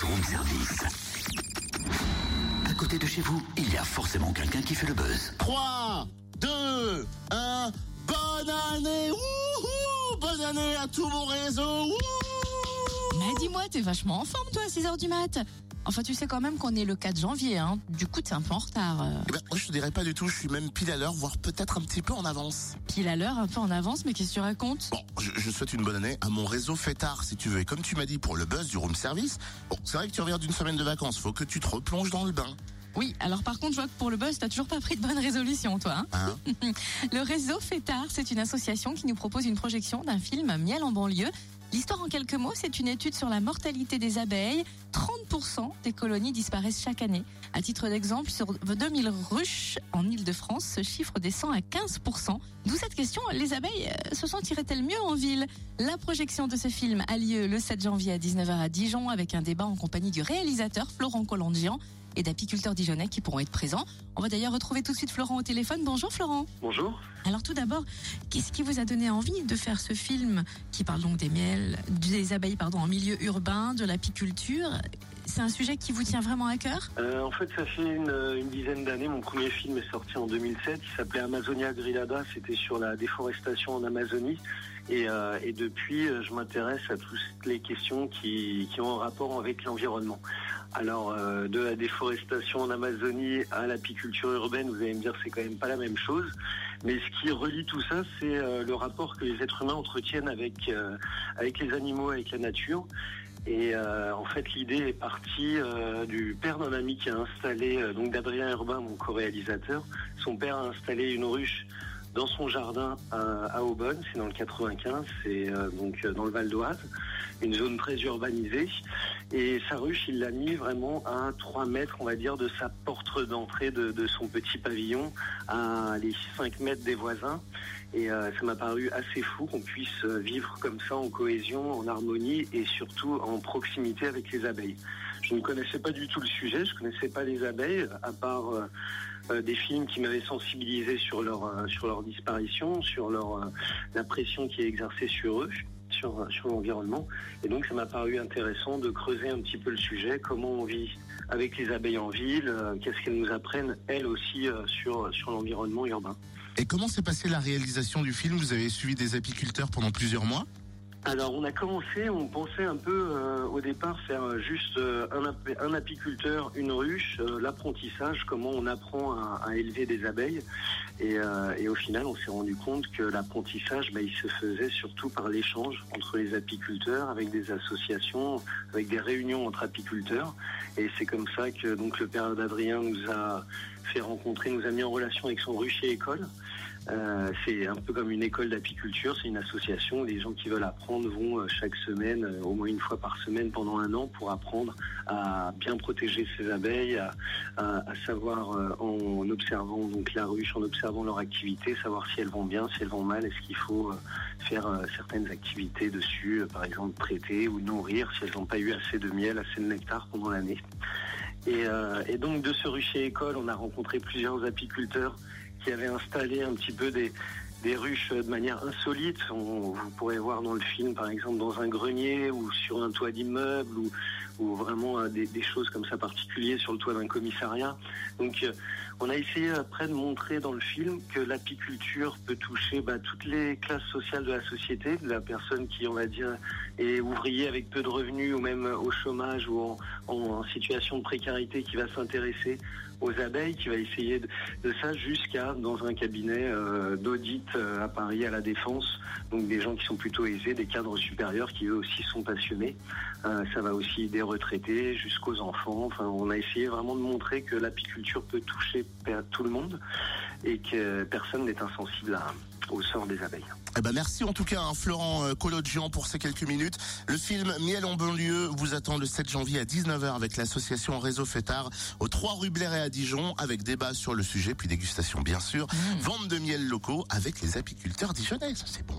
buzz room service. À côté de chez vous, il y a forcément quelqu'un qui fait le buzz. 3, 2, 1, bonne année Wouhou Bonne année à tout mon réseau Wouhou Mais dis-moi, t'es vachement en forme toi à 6h du mat. Enfin, tu sais quand même qu'on est le 4 janvier, hein. Du coup, t'es un peu en retard. euh, Eh ben, moi, je te dirais pas du tout, je suis même pile à l'heure, voire peut-être un petit peu en avance. pile à l'heure, un peu en avance, mais qu'est-ce que tu racontes? Bon, je, je souhaite une bonne année à mon réseau fêtard, si tu veux. Et comme tu m'as dit pour le buzz du room service, bon, c'est vrai que tu reviens d'une semaine de vacances, faut que tu te replonges dans le bain. Oui, alors par contre, je vois que pour le buzz, t'as toujours pas pris de bonne résolution, toi. hein. Hein? Le réseau Fêtard, c'est une association qui nous propose une projection d'un film Miel en banlieue. L'histoire en quelques mots, c'est une étude sur la mortalité des abeilles. 30% des colonies disparaissent chaque année. À titre d'exemple, sur 2000 ruches en Ile-de-France, ce chiffre descend à 15%. D'où cette question, les abeilles euh, se sentiraient-elles mieux en ville? La projection de ce film a lieu le 7 janvier à 19h à Dijon avec un débat en compagnie du réalisateur Florent Collandian et d'apiculteurs dijonnais qui pourront être présents. On va d'ailleurs retrouver tout de suite Florent au téléphone. Bonjour Florent. Bonjour. Alors tout d'abord, qu'est-ce qui vous a donné envie de faire ce film qui parle donc des miels, des abeilles pardon, en milieu urbain, de l'apiculture? C'est un sujet qui vous tient vraiment à cœur? Euh, en fait, ça fait une, une dizaine d'années. Mon premier film est sorti en 2007. Il s'appelait Amazonia Grillada. C'était sur la déforestation en Amazonie. Et, euh, et depuis, euh, je m'intéresse à toutes les questions qui, qui ont un rapport avec l'environnement. Alors, euh, de la déforestation en Amazonie à l'apiculture urbaine, vous allez me dire c'est quand même pas la même chose. Mais ce qui relie tout ça, c'est euh, le rapport que les êtres humains entretiennent avec, euh, les animaux, avec la nature. Et en fait, l'idée est partie du père d'un ami qui a installé, donc d'Adrien Urbain, mon co-réalisateur. Son père a installé une ruche dans son jardin à, Aubonne, c'est dans le 95, c'est euh, donc euh, dans le Val d'Oise, une zone très urbanisée. Et sa ruche, il l'a mis vraiment à 3 mètres, on va dire, de sa porte d'entrée de, son petit pavillon, à les 5 mètres des voisins. Et euh, ça m'a paru assez fou qu'on puisse vivre comme ça en cohésion, en harmonie et surtout en proximité avec les abeilles. Je ne connaissais pas du tout le sujet, je connaissais pas les abeilles, à part des films qui m'avaient sensibilisé sur leur euh, sur leur disparition, sur leur euh, la pression qui est exercée sur eux, sur sur l'environnement. Et donc ça m'a paru intéressant de creuser un petit peu le sujet, comment on vit avec les abeilles en ville, euh, qu'est-ce qu'elles nous apprennent elles aussi euh, sur sur l'environnement urbain. Et comment s'est passée la réalisation du film? Vous avez suivi des apiculteurs pendant plusieurs mois? Alors on a commencé, on pensait un peu euh, au départ faire euh, juste euh, un, ap- un apiculteur, une ruche, euh, l'apprentissage, comment on apprend à, à élever des abeilles. Et, euh, et au final on s'est rendu compte que l'apprentissage, bah, il se faisait surtout par l'échange entre les apiculteurs, avec des associations, avec des réunions entre apiculteurs. Et c'est comme ça que donc le père d'Adrien nous a fait rencontrer, nous a mis en relation avec son rucher école. Euh, c'est un peu comme une école d'apiculture, c'est une association. Les gens qui veulent apprendre vont euh, chaque semaine, euh, au moins une fois par semaine pendant un an, pour apprendre à bien protéger ses abeilles, à, savoir en observant donc la ruche, en observant leur activité, savoir si elles vont bien, si elles vont mal, est-ce qu'il faut faire certaines activités dessus, par exemple traiter ou nourrir si elles n'ont pas eu assez de miel, assez de nectar pendant l'année. Et donc de ce rucher école, on a rencontré plusieurs apiculteurs qui avaient installé un petit peu des, ruches de manière insolite. Vous pourrez voir dans le film, par exemple, dans un grenier ou sur un toit d'immeuble ou, vraiment euh, des, choses comme ça particulières sur le toit d'un commissariat. Donc euh, on a essayé après de montrer dans le film que l'apiculture peut toucher bah, toutes les classes sociales de la société, de la personne qui, on va dire, est ouvrier avec peu de revenus ou même au chômage ou en situation de précarité qui va s'intéresser aux abeilles, qui va essayer de, ça jusqu'à dans un cabinet euh, d'audit euh, à Paris à la Défense, donc des gens qui sont plutôt aisés, des cadres supérieurs qui eux aussi sont passionnés. Euh, ça va aussi des retraités jusqu'aux enfants. Enfin, on a essayé vraiment de montrer que l'apiculture peut toucher tout le monde et que personne n'est insensible à, au sort des abeilles. Eh ben merci en tout cas hein, Florent euh, Collodian pour ces quelques minutes. Le film Miel en banlieue vous attend le 7 janvier à 19h avec l'association Réseau Fêtard au 3 rue Blairet à Dijon avec débat sur le sujet puis dégustation bien sûr. Vente de miel locaux avec les apiculteurs dijonnais, ça c'est bon.